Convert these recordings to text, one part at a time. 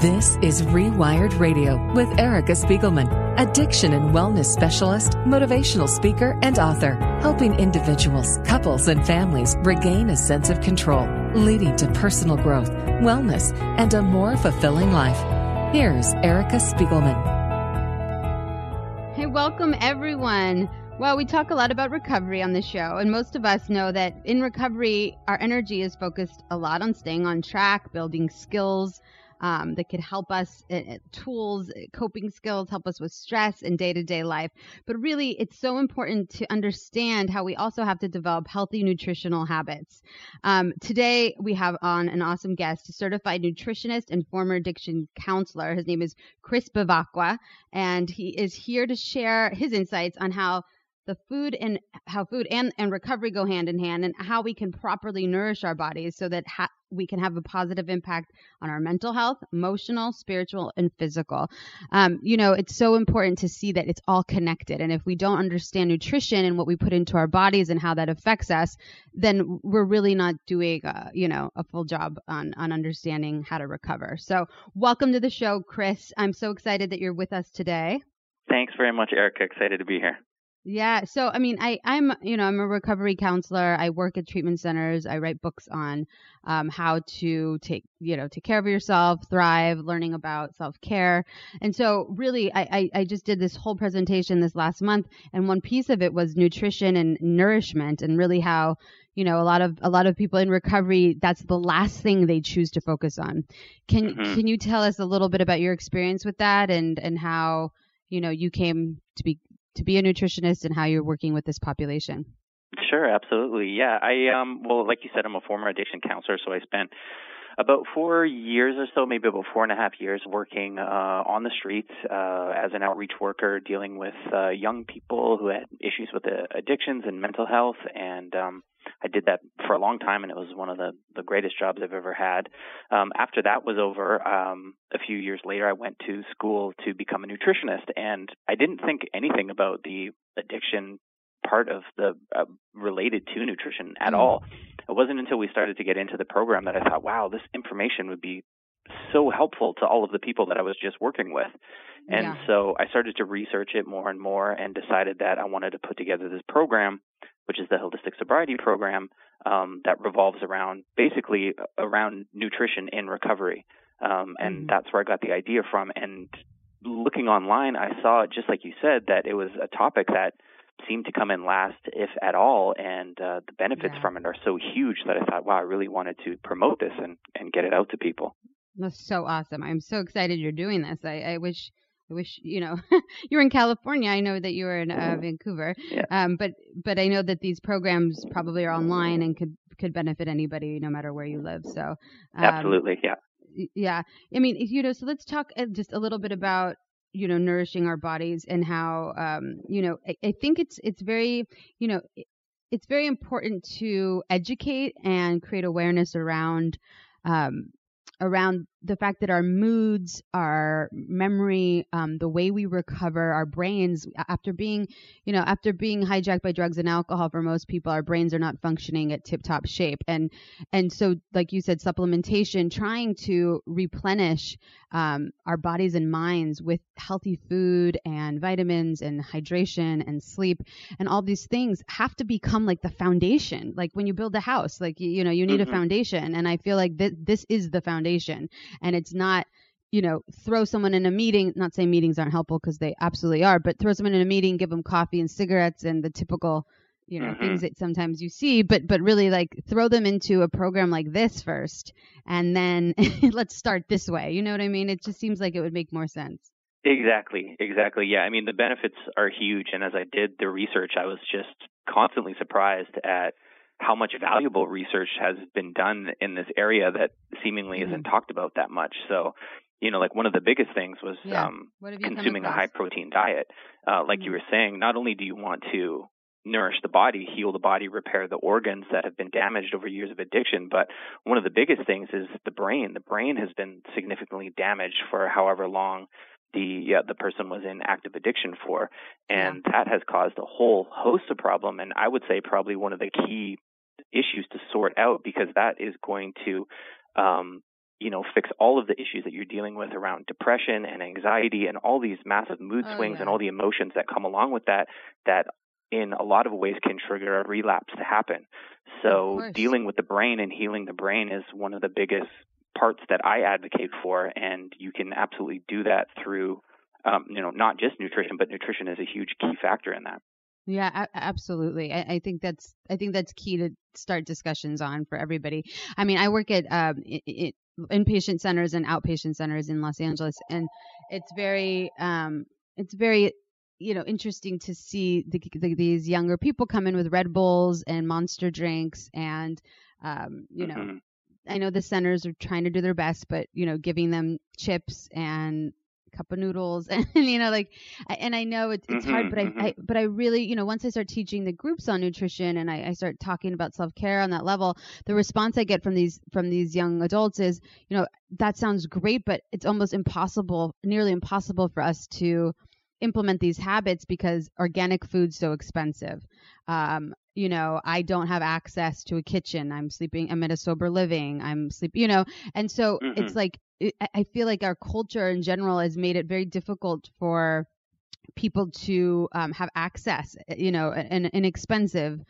This is Rewired Radio with Erica Spiegelman, addiction and wellness specialist, motivational speaker, and author, helping individuals, couples, and families regain a sense of control, leading to personal growth, wellness, and a more fulfilling life. Here's Erica Spiegelman. Hey, welcome everyone. Well, we talk a lot about recovery on the show, and most of us know that in recovery, our energy is focused a lot on staying on track, building skills, um, that could help us uh, tools coping skills help us with stress in day-to-day life. But really it's so important to understand how we also have to develop healthy nutritional habits. Um, today we have on an awesome guest a certified nutritionist and former addiction counselor. His name is chris bevacqua and he is here to share his insights on how the food and how food and, and recovery go hand in hand and how we can properly nourish our bodies so that ha- we can have a positive impact on our mental health, emotional, spiritual, and physical. Um, you know, it's so important to see that it's all connected. And if we don't understand nutrition and what we put into our bodies and how that affects us, then we're really not doing, uh, you know, a full job on, on understanding how to recover. So welcome to the show, Chris. I'm so excited that you're with us today. Thanks very much, Erica. Excited to be here. Yeah. So, I mean, I, I'm, you know, I'm a recovery counselor. I work at treatment centers. I write books on um, how to take, you know, take care of yourself, thrive, learning about self care. And so, really, I, I, I just did this whole presentation this last month, and one piece of it was nutrition and nourishment, and really how, you know, a lot of a lot of people in recovery, that's the last thing they choose to focus on. Can mm-hmm. Can you tell us a little bit about your experience with that, and and how you know you came to be to be a nutritionist and how you're working with this population. Sure, absolutely. Yeah, I um well, like you said, I'm a former addiction counselor, so I spent about four years or so, maybe about four and a half years, working uh, on the streets uh, as an outreach worker, dealing with uh, young people who had issues with addictions and mental health, and um, I did that for a long time, and it was one of the the greatest jobs I've ever had. Um, after that was over, um, a few years later, I went to school to become a nutritionist, and I didn't think anything about the addiction part of the uh, related to nutrition at mm. all. It wasn't until we started to get into the program that I thought, wow, this information would be so helpful to all of the people that I was just working with. And yeah. so I started to research it more and more and decided that I wanted to put together this program which is the holistic sobriety program um, that revolves around basically around nutrition in recovery. Um, and mm-hmm. that's where I got the idea from. And looking online, I saw, just like you said, that it was a topic that seemed to come in last, if at all, and uh, the benefits yeah. from it are so huge that I thought, wow, I really wanted to promote this and, and get it out to people. That's so awesome. I'm so excited you're doing this. I, I wish I wish you know you're in California. I know that you are in uh, Vancouver, yeah. um, but but I know that these programs probably are online and could could benefit anybody no matter where you live. So um, absolutely, yeah, yeah. I mean, you know, so let's talk uh, just a little bit about you know nourishing our bodies and how um, you know I, I think it's it's very you know it's very important to educate and create awareness around um, around the fact that our moods, our memory, um, the way we recover, our brains after being, you know, after being hijacked by drugs and alcohol for most people, our brains are not functioning at tip top shape. And, and so, like you said, supplementation, trying to replenish, um, our bodies and minds with healthy food and vitamins and hydration and sleep and all these things have to become like the foundation. Like when you build a house, like, you, you know, you need mm-hmm. a foundation. And I feel like th- this is the foundation and it's not you know throw someone in a meeting not saying meetings aren't helpful because they absolutely are but throw someone in a meeting give them coffee and cigarettes and the typical you know mm-hmm. things that sometimes you see but but really like throw them into a program like this first and then let's start this way you know what i mean it just seems like it would make more sense exactly exactly yeah i mean the benefits are huge and as i did the research i was just constantly surprised at how much valuable research has been done in this area that seemingly mm-hmm. isn't talked about that much. So, you know, like one of the biggest things was yeah. um, consuming a high protein diet. Uh, like mm-hmm. you were saying, not only do you want to nourish the body, heal the body, repair the organs that have been damaged over years of addiction. But one of the biggest things is the brain. The brain has been significantly damaged for however long the uh, the person was in active addiction for, and yeah. that has caused a whole host of problem. And I would say probably one of the key issues to sort out because that is going to um, you know, fix all of the issues that you're dealing with around depression and anxiety and all these massive mood Oh, swings yeah. and all the emotions that come along with that, that in a lot of ways can trigger a relapse to happen. So dealing with the brain and healing the brain is one of the biggest parts that I advocate for, and you can absolutely do that through, um, you know, not just nutrition, but nutrition is a huge key factor in that. Yeah, absolutely. I, I think that's I think that's key to start discussions on for everybody. I mean, I work at um, i i inpatient centers and outpatient centers in Los Angeles, and it's very um, it's very you know interesting to see the, the, these younger people come in with Red Bulls and Monster drinks, and um, you know Mhm. I know the centers are trying to do their best, but you know, giving them chips and cup of noodles and you know like and i know it's, it's hard Mhm, but I, mhm. I but i really you know once i start teaching the groups on nutrition and I, I start talking about self-care on that level the response i get from these from these young adults is you know that sounds great but it's almost impossible nearly impossible for us to implement these habits because organic food's so expensive um you know i don't have access to a kitchen i'm sleeping i'm at a sober living i'm sleep you know and so Mhm. it's like it, I- i feel like our culture in general has made it very difficult for people to um, have access you know and inexpensive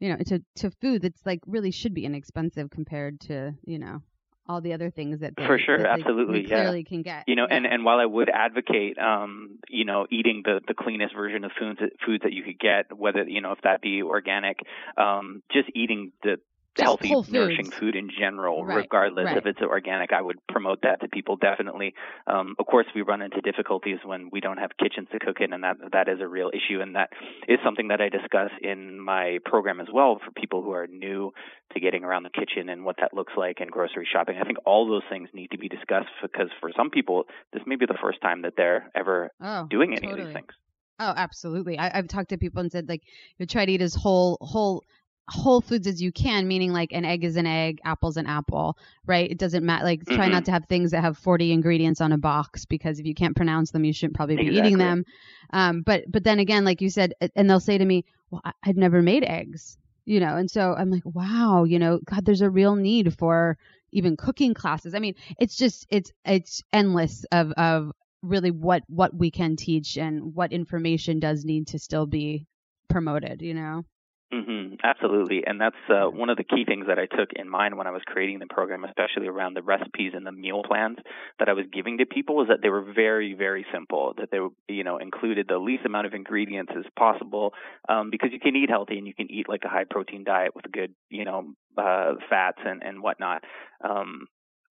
you know to to food that's like really should be inexpensive compared to you know all the other things that they, For sure, that they- absolutely, we yeah. can get you know and and while i would advocate um you know eating the the cleanest version of foods foods that you could get whether you know if that be organic um just eating the healthy nourishing food in general Right, regardless right. if it's organic. I would promote that to people definitely. Um of course we run into difficulties when we don't have kitchens to cook in and that that is a real issue and that is something that i discuss in my program as well for people who are new to getting around the kitchen and what that looks like and grocery shopping. I think all those things need to be discussed because for some people this may be the first time that they're ever oh, doing any of these things. Oh, absolutely. I, I've talked to people and said like you try to eat as whole whole whole foods as you can, meaning like an egg is an egg, apple's an apple, right? It doesn't matter. Like try Mhm. not to have things that have 40 ingredients on a box because if you can't pronounce them, you shouldn't probably be eating them. Um, but but then again, like you said, and they'll say to me, "Well, I- I've never made eggs," you know, and so I'm like, "Wow, you know, God, there's a real need for." even cooking classes i mean it's just it's it's endless of of really what what we can teach and what information does need to still be promoted you know hmm absolutely, and that's uh, one of the key things that I took in mind when I was creating the program, especially around the recipes and the meal plans that I was giving to people, was that they were very, very simple. That they, you know, included the least amount of ingredients as possible, um, because you can eat healthy and you can eat like a high protein diet with good, you know, uh, fats and and whatnot. Um,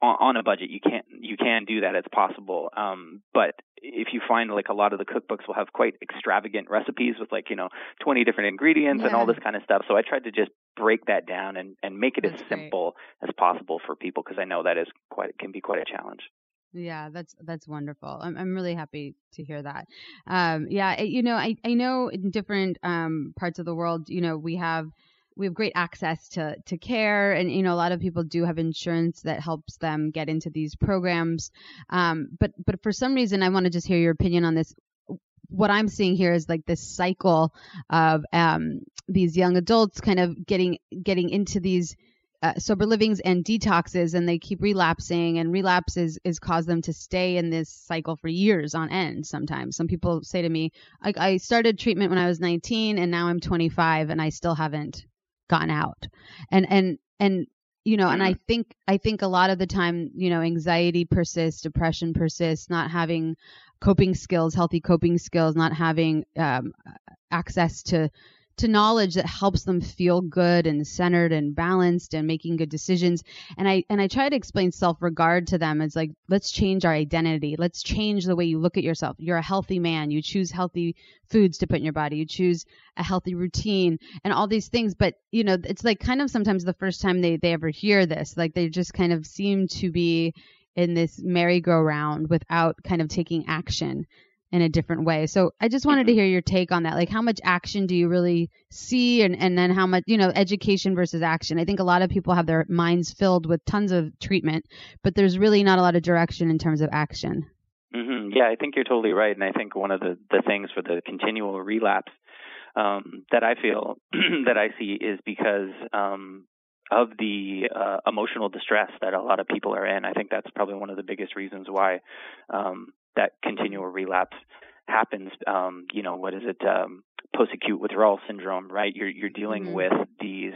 on, a budget, you can you can do that. It's possible. Um, but if you find like a lot of the cookbooks will have quite extravagant recipes with like you know 20 different ingredients and all this kind of stuff. So I tried to just break that down and, and make it That's as great. simple as possible for people because I know that is quite can be quite a challenge. Yeah, that's that's wonderful. I'm I'm really happy to hear that. Um, yeah, I- you know, I I know in different um parts of the world, you know, we have we have great access to to care, and you know, a lot of people do have insurance that helps them get into these programs. Um, but but for some reason, I want to just hear your opinion on this. What I'm seeing here is like this cycle of um these young adults kind of getting getting into these uh, sober livings and detoxes and they keep relapsing and relapses is cause them to stay in this cycle for years on end sometimes some people say to me I, I started treatment when i was 19 and now i'm 25 and i still haven't gotten out. And and and you know and i think i think a lot of the time you know anxiety persists depression persists not having coping skills healthy coping skills not having um, access to to knowledge that helps them feel good and centered and balanced and making good decisions. And i and i try to explain self-regard to them as like let's change our identity. Let's change the way you look at yourself. You're a healthy man. You choose healthy foods to put in your body. You choose a healthy routine and all these things. But you know it's like kind of sometimes the first time they they ever hear this like they just kind of seem to be in this merry-go-round without kind of taking action in a different way. So I just wanted to hear your take on that. Like how much action do you really see and, and then how much, you know, education versus action. I think a lot of people have their minds filled with tons of treatment, but there's really not a lot of direction in terms of action. hmm Yeah, I think you're totally right, and I think one of the the things for the continual relapse um, that I feel that I see is because um, of the uh, emotional distress that a lot of people are in. I think that's probably one of the biggest reasons why um, that continual relapse happens. Um, you know, what is it? Um, post-acute withdrawal syndrome, right? You're you're dealing mm-hmm. with these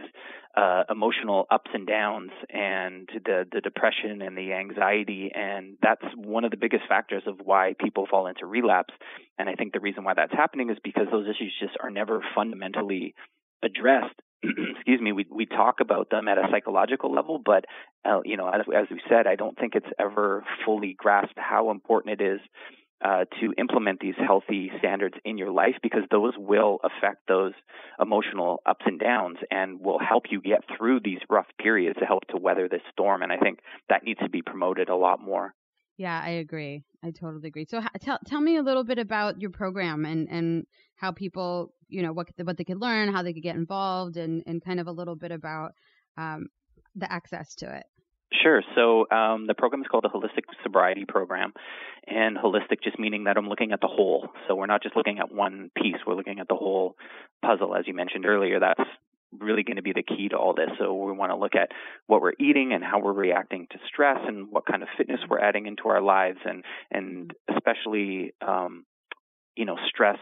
uh, emotional ups and downs, and the the depression and the anxiety, and that's one of the biggest factors of why people fall into relapse. And I think the reason why that's happening is because those issues just are never fundamentally addressed excuse me, we we talk about them at a psychological level, but uh, you know, as as we said, I don't think it's ever fully grasped how important it is uh, to implement these healthy standards in your life because those will affect those emotional ups and downs and will help you get through these rough periods to help to weather this storm. And I think that needs to be promoted a lot more. Yeah, I agree. I totally agree. So tell tell me a little bit about your program and and how people, you know, what what they could learn, how they could get involved, and and kind of a little bit about um, the access to it. Sure. So um, the program is called the Holistic Sobriety Program, and holistic just meaning that I'm looking at the whole. So we're not just looking at one piece; we're looking at the whole puzzle, as you mentioned earlier. That's really going to be the key to all this. So we want to look at what we're eating and how we're reacting to stress, and what kind of fitness we're adding into our lives, and and especially um, you know stress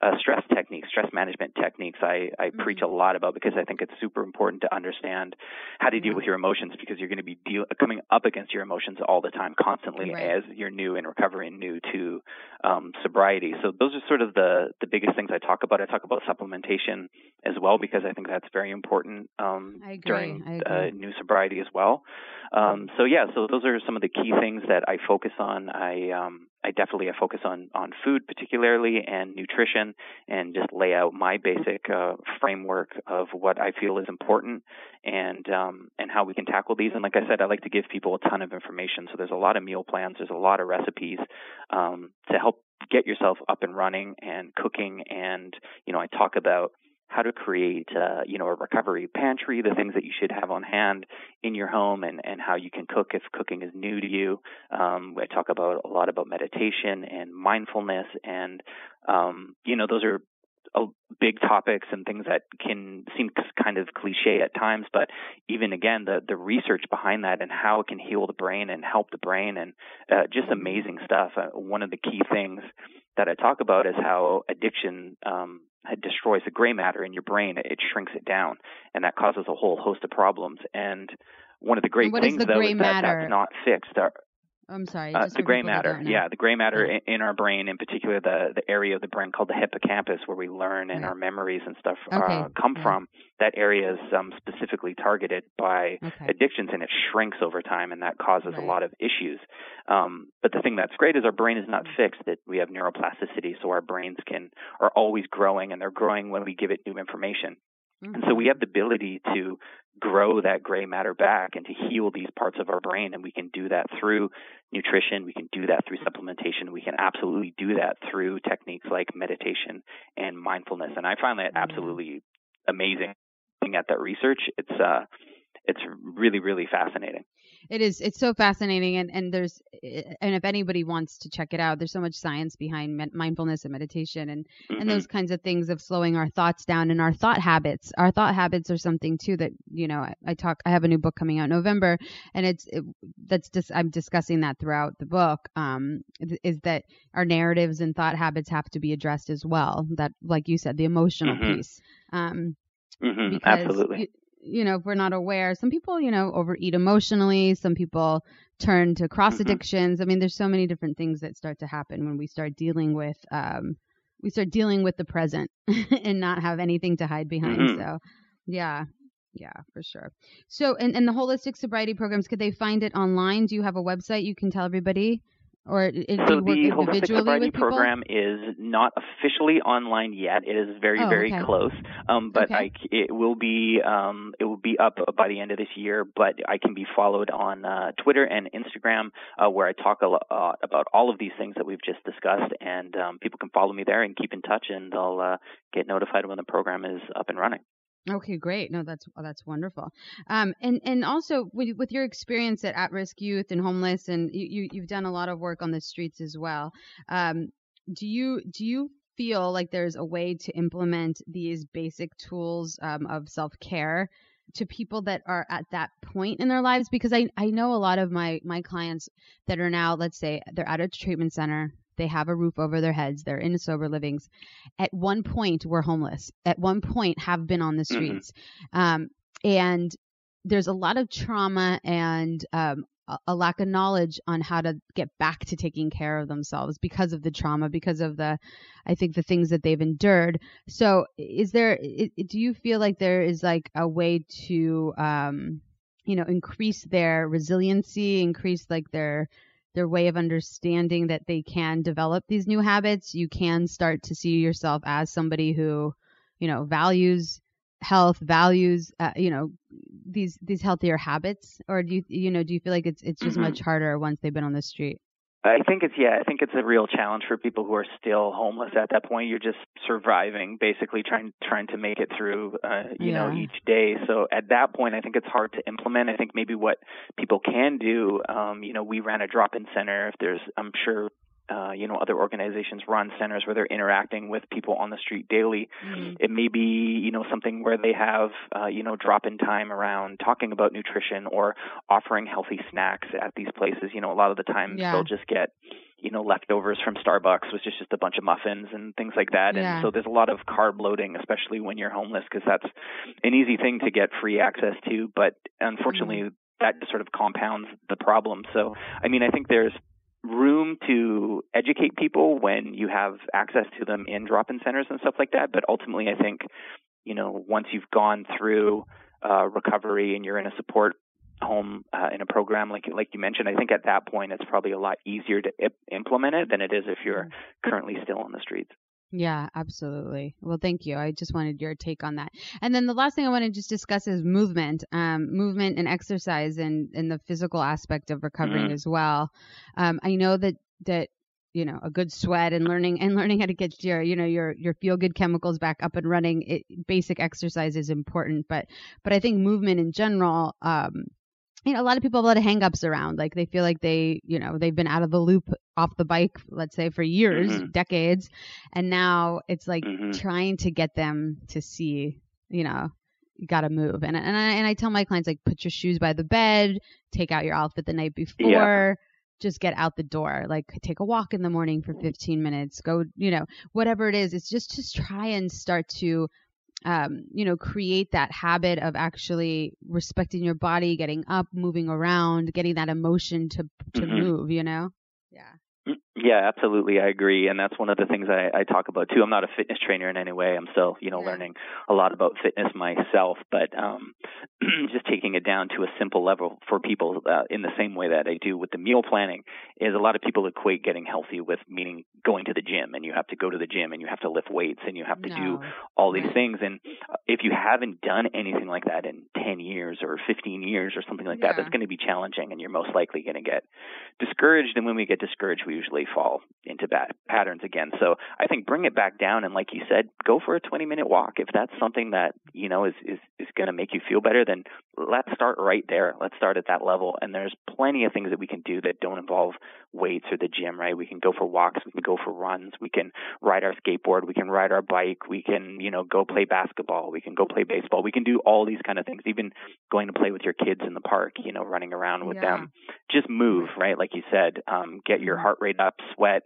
uh, stress techniques, stress management techniques I, I mm-hmm. preach a lot about because I think it's super important to understand how to deal with your emotions because you're going to be deal, coming up against your emotions all the time, constantly right. as you're new and recovering new to um, sobriety. So those are sort of the, the biggest things I talk about. I talk about supplementation as well because I think that's very important um, during uh, new sobriety as well. Um, so yeah, so those are some of the key things that I focus on. I um, I definitely focus on on food particularly and nutrition, and just lay out my basic uh, framework of what I feel is important and um, and how we can tackle these. And like I said, I like to give people a ton of information. So there's a lot of meal plans, there's a lot of recipes um, to help get yourself up and running and cooking. And you know, I talk about how to create, uh, you know, a recovery pantry, the things that you should have on hand in your home, and and how you can cook if cooking is new to you. Um, I talk about a lot about meditation and mindfulness, and um, you know, those are big topics and things that can seem kind of cliche at times, but even again, the the research behind that and how it can heal the brain and help the brain and uh, just amazing stuff. Uh, one of the key things that I talk about is how addiction um, it destroys the gray matter in your brain. It shrinks it down, and that causes a whole host of problems. And one of the great things, though, is that that's not fixed. Our, I'm sorry. Uh, the gray matter, yeah, the gray matter in, in, our brain, in particular, the the area of the brain called the hippocampus, where we learn and right. our memories and stuff uh, okay. uh, come yeah. from. That area is um, specifically targeted by okay. addictions, and it shrinks over time, and that causes right. a lot of issues. Um, but the thing that's great is our brain is not fixed; that we have neuroplasticity, so our brains can are always growing, and they're growing when we give it new information. Mm-hmm. And so we have the ability to grow that gray matter back and to heal these parts of our brain. And we can do that through nutrition. We can do that through supplementation. We can absolutely do that through techniques like meditation and mindfulness. And I find that absolutely amazing. At that research, it's uh, it's really really fascinating it is it's so fascinating and and there's and if anybody wants to check it out there's so much science behind mindfulness and meditation and mm-hmm. and those kinds of things of slowing our thoughts down and our thought habits our thought habits are something too that you know I, I talk i have a new book coming out in november and it's it, that's just i'm discussing that throughout the book um is that our narratives and thought habits have to be addressed as well that like you said the emotional mm-hmm. piece um mm-hmm. absolutely you know, if we're not aware, some people, you know, overeat emotionally. Some people turn to cross mm-hmm. addictions. I mean, there's so many different things that start to happen when we start dealing with, um, we start dealing with the present and not have anything to hide behind. Mm-hmm. So, yeah, yeah, for sure. So, and, and the holistic sobriety programs, could they find it online? Do you have a website you can tell everybody? Or it, so the holistic sobriety program is not officially online yet. It is very oh, very okay. close, um, but okay. I, it will be um, it will be up by the end of this year. But I can be followed on uh, Twitter and Instagram, uh, where I talk a lot about all of these things that we've just discussed, and um, people can follow me there and keep in touch, and they'll uh, get notified when the program is up and running. Okay, great. No, that's that's wonderful. Um, and and also with, with your experience at at-risk youth and homeless, and you, you have done a lot of work on the streets as well. Um, do you do you feel like there's a way to implement these basic tools um, of self-care to people that are at that point in their lives because I I know a lot of my my clients that are now let's say they're at a treatment center they have a roof over their heads. They're in sober livings. At one point were homeless. At one point have been on the Mm-hmm. streets. Um, and there's a lot of trauma and um, a- lack of knowledge on how to get back to taking care of themselves because of the trauma because of the i think the things that they've endured. So is there do you feel like there is like a way to um you know increase their resiliency increase like their their way of understanding that they can develop these new habits you can start to see yourself as somebody who you know values health values uh, you know these these healthier habits or do you you know do you feel like it's it's just Mhm. much harder once they've been on the street I think it's yeah, I think it's a real challenge for people who are still homeless at that point. You're just surviving, basically trying trying to make it through uh you know each day. So at that point I think it's hard to implement. I think maybe what people can do um you know, we ran a drop-in center if there's I'm sure uh, you know, other organizations run centers where they're interacting with people on the street daily. It may be, you know, something where they have, uh, you know, drop-in time around talking about nutrition or offering healthy snacks at these places. You know, a lot of the times Yeah. they'll just get, you know, leftovers from Starbucks, which is just a bunch of muffins and things like that. Yeah. And so there's a lot of carb loading, especially when you're homeless, because that's an easy thing to get free access to. But unfortunately, Mm-hmm. that sort of compounds the problem. So, I mean, I think there's room to educate people when you have access to them in drop-in centers and stuff like that. But ultimately, I think, you know, once you've gone through uh, recovery and you're in a support home uh, in a program like like you mentioned, I think at that point it's probably a lot easier to I- implement it than it is if you're currently still on the streets. Yeah, absolutely. Well, thank you. I just wanted your take on that. And then the last thing I want to just discuss is movement, um, movement and exercise and, and the physical aspect of recovering Mhm. as well. Um, I know that, that, you know, a good sweat and learning and learning how to get your, you know, your, your feel good chemicals back up and running. It, basic exercise is important, but, but I think movement in general, um, you know, a lot of people have a lot of hangups around. Like they feel like they, you know, they've been out of the loop off the bike, let's say for years, Mhm. decades. And now it's like Mhm. trying to get them to see, you know, you got to move. And and I, and I tell my clients like put your shoes by the bed, take out your outfit the night before, just get out the door. Like take a walk in the morning for 15 minutes. Go, you know, whatever it is. It's just just try and start to um, you know, create that habit of actually respecting your body, getting up, moving around, getting that emotion to to Mhm. move, you know? Yeah. Yeah, absolutely. I agree, and that's one of the things I, I talk about too. I'm not a fitness trainer in any way. I'm still, you know, Yeah. learning a lot about fitness myself, but um, just taking it down to a simple level for people uh, in the same way that I do with the meal planning is a lot of people equate getting healthy with meaning going to the gym, and you have to go to the gym, and you have to lift weights, and you have to do all these things. And uh, if you haven't done anything like that in 10 years or 15 years or something like that, that's going to be challenging, and you're most likely going to get discouraged. And when we get discouraged, we usually fall into bad patterns again. So I think bring it back down, and like you said, go for a 20 minute walk. If that's something that you know is is is going to make you feel better, then let's start right there. Let's start at that level. And there's plenty of things that we can do that don't involve weights or the gym. Right? We can go for walks. We can go for runs. We can ride our skateboard. We can ride our bike. We can you know go play basketball. We can go play baseball. We can do all these kind of things. Even going to play with your kids in the park. You know, running around with Yeah. them just move, right? Like you said, um, get your Mhm. Heart rate up, sweat,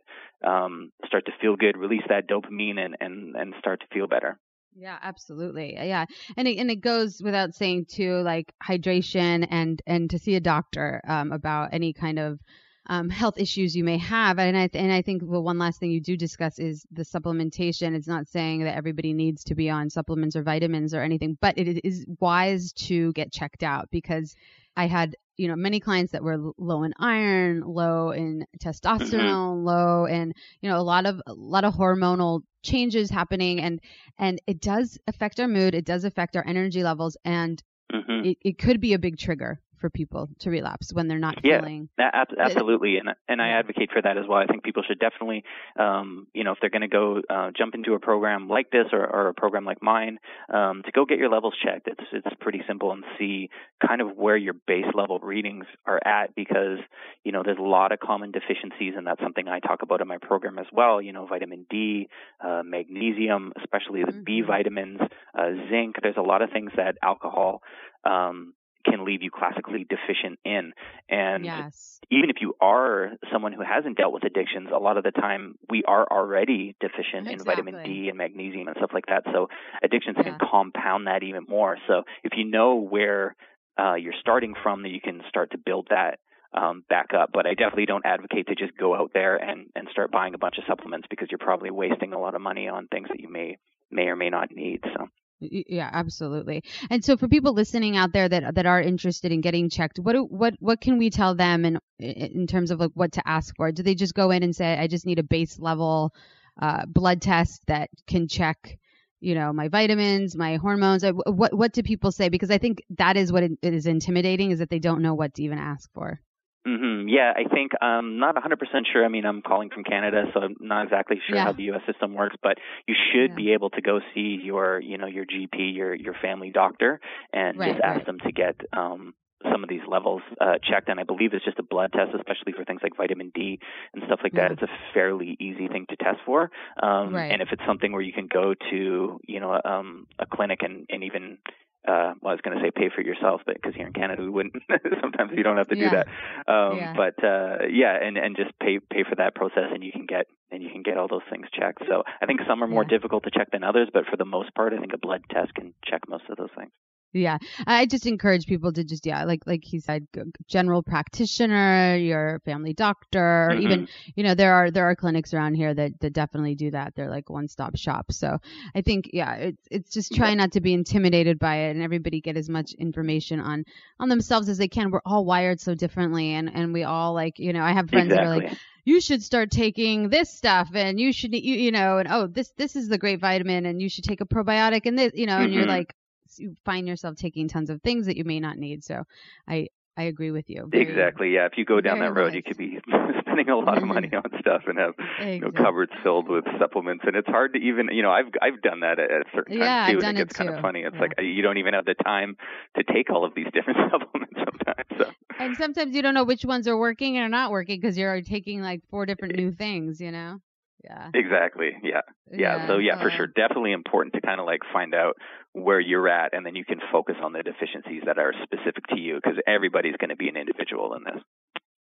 um, start to feel good, release that dopamine, and and and start to feel better. Yeah, absolutely. Yeah. And it, and it goes without saying too, like hydration and, and to see a doctor, um, about any kind of, um, health issues you may have. And I, and I think the one last thing you do discuss is the supplementation. It's not saying that everybody needs to be on supplements or vitamins or anything, but it is wise to get checked out because I had, you know, many clients that were low in iron, low in testosterone, low in, you know, a lot of, a lot of hormonal changes happening and, and it does affect our mood. It does affect our energy levels and hmm it, it could be a big trigger for people to relapse when they're not yeah, feeling. Yeah, absolutely, and and I advocate for that as well. I think people should definitely, um, you know, if they're going to go uh, jump into a program like this or, or a program like mine, um, to go get your levels checked. It's it's pretty simple and see kind of where your base level readings are at because you know there's a lot of common deficiencies, and that's something I talk about in my program as well. You know, vitamin D, uh, magnesium, especially the mm-hmm. B vitamins, uh, zinc. There's a lot of things that alcohol um, can leave you classically deficient in. And yes. even if you are someone who hasn't dealt with addictions, a lot of the time we are already deficient exactly. in vitamin D and magnesium and stuff like that. So addictions yeah. can compound that even more. So if you know where uh, you're starting from, that you can start to build that um, back up. But I definitely don't advocate to just go out there and, and start buying a bunch of supplements because you're probably wasting a lot of money on things that you may may or may not need. So. Yeah, absolutely. And so for people listening out there that that are interested in getting checked, what what what can we tell them in in terms of like what to ask for? Do they just go in and say I just need a base level uh, blood test that can check you know my vitamins my hormones what what do people say because i think that is what it is intimidating is that they don't know what to even ask for Mm-hmm. Yeah, I think I'm not 100% sure. I mean, I'm calling from Canada, so I'm not exactly sure yeah. how the U.S. system works. But you should yeah. be able to go see your, you know, your GP, your your family doctor, and right, just ask right. them to get um, some of these levels uh, checked. And I believe it's just a blood test, especially for things like vitamin D and stuff like that. It's a fairly easy thing to test for. Um, right. And if it's something where you can go to, you know, um, a clinic and, and even uh, well, I was going to say pay for yourself, but because here in Canada we wouldn't. sometimes you don't have to yeah. do that. Um, yeah. But uh, yeah, and and just pay pay for that process, and you can get and you can get all those things checked. So I think some are more yeah. difficult to check than others, but for the most part, I think a blood test can check most of those things. Yeah, I just encourage people to just yeah, like like he said, general practitioner, your family doctor, or mm-hmm. even you know there are there are clinics around here that that definitely do that. They're like one stop shop. So I think yeah, it's it's just trying not to be intimidated by it, and everybody get as much information on on themselves as they can. We're all wired so differently, and and we all like you know I have friends exactly. that are like you should start taking this stuff and you should you, you know and oh this this is the great vitamin and you should take a probiotic and this you know and mm-hmm. you're like you find yourself taking tons of things that you may not need. So I I agree with you. Very, exactly. Yeah. If you go down that road, you could be spending a lot of money mm-hmm. on stuff and have exactly. you know, cupboards filled with supplements. And it's hard to even, you know, I've I've done that at, at certain yeah, times too, I've and it gets it kind of funny. It's yeah. like uh, you don't even have the time to take all of these different supplements sometimes. So. And sometimes you don't know which ones are working and are not working because you're taking like four different new things, you know. Yeah. Exactly. Yeah. Yeah. Yeah, so yeah, for uh, sure, definitely important to kind of like find out where you're at, and then you can focus on the deficiencies that are specific to you, because everybody's going to be an individual in this.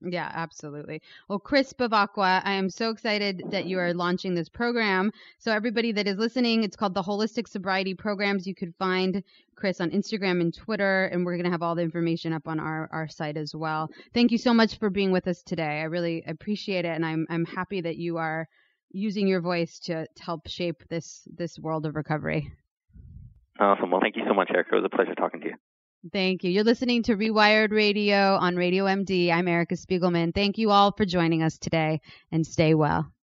Yeah, absolutely. Well, Chris Bevacqua, I am so excited that you are launching this program. So everybody that is listening, it's called the Holistic Sobriety Programs. You could find Chris on Instagram and Twitter, and we're going to have all the information up on our, our site as well. Thank you so much for being with us today. I really appreciate it, and I'm I'm happy that you are using your voice to, to help shape this this world of recovery. Awesome. Well, thank you so much, Erica. It was a pleasure talking to you. Thank you. You're listening to Rewired Radio on Radio MD. I'm Erica Spiegelman. Thank you all for joining us today and stay well.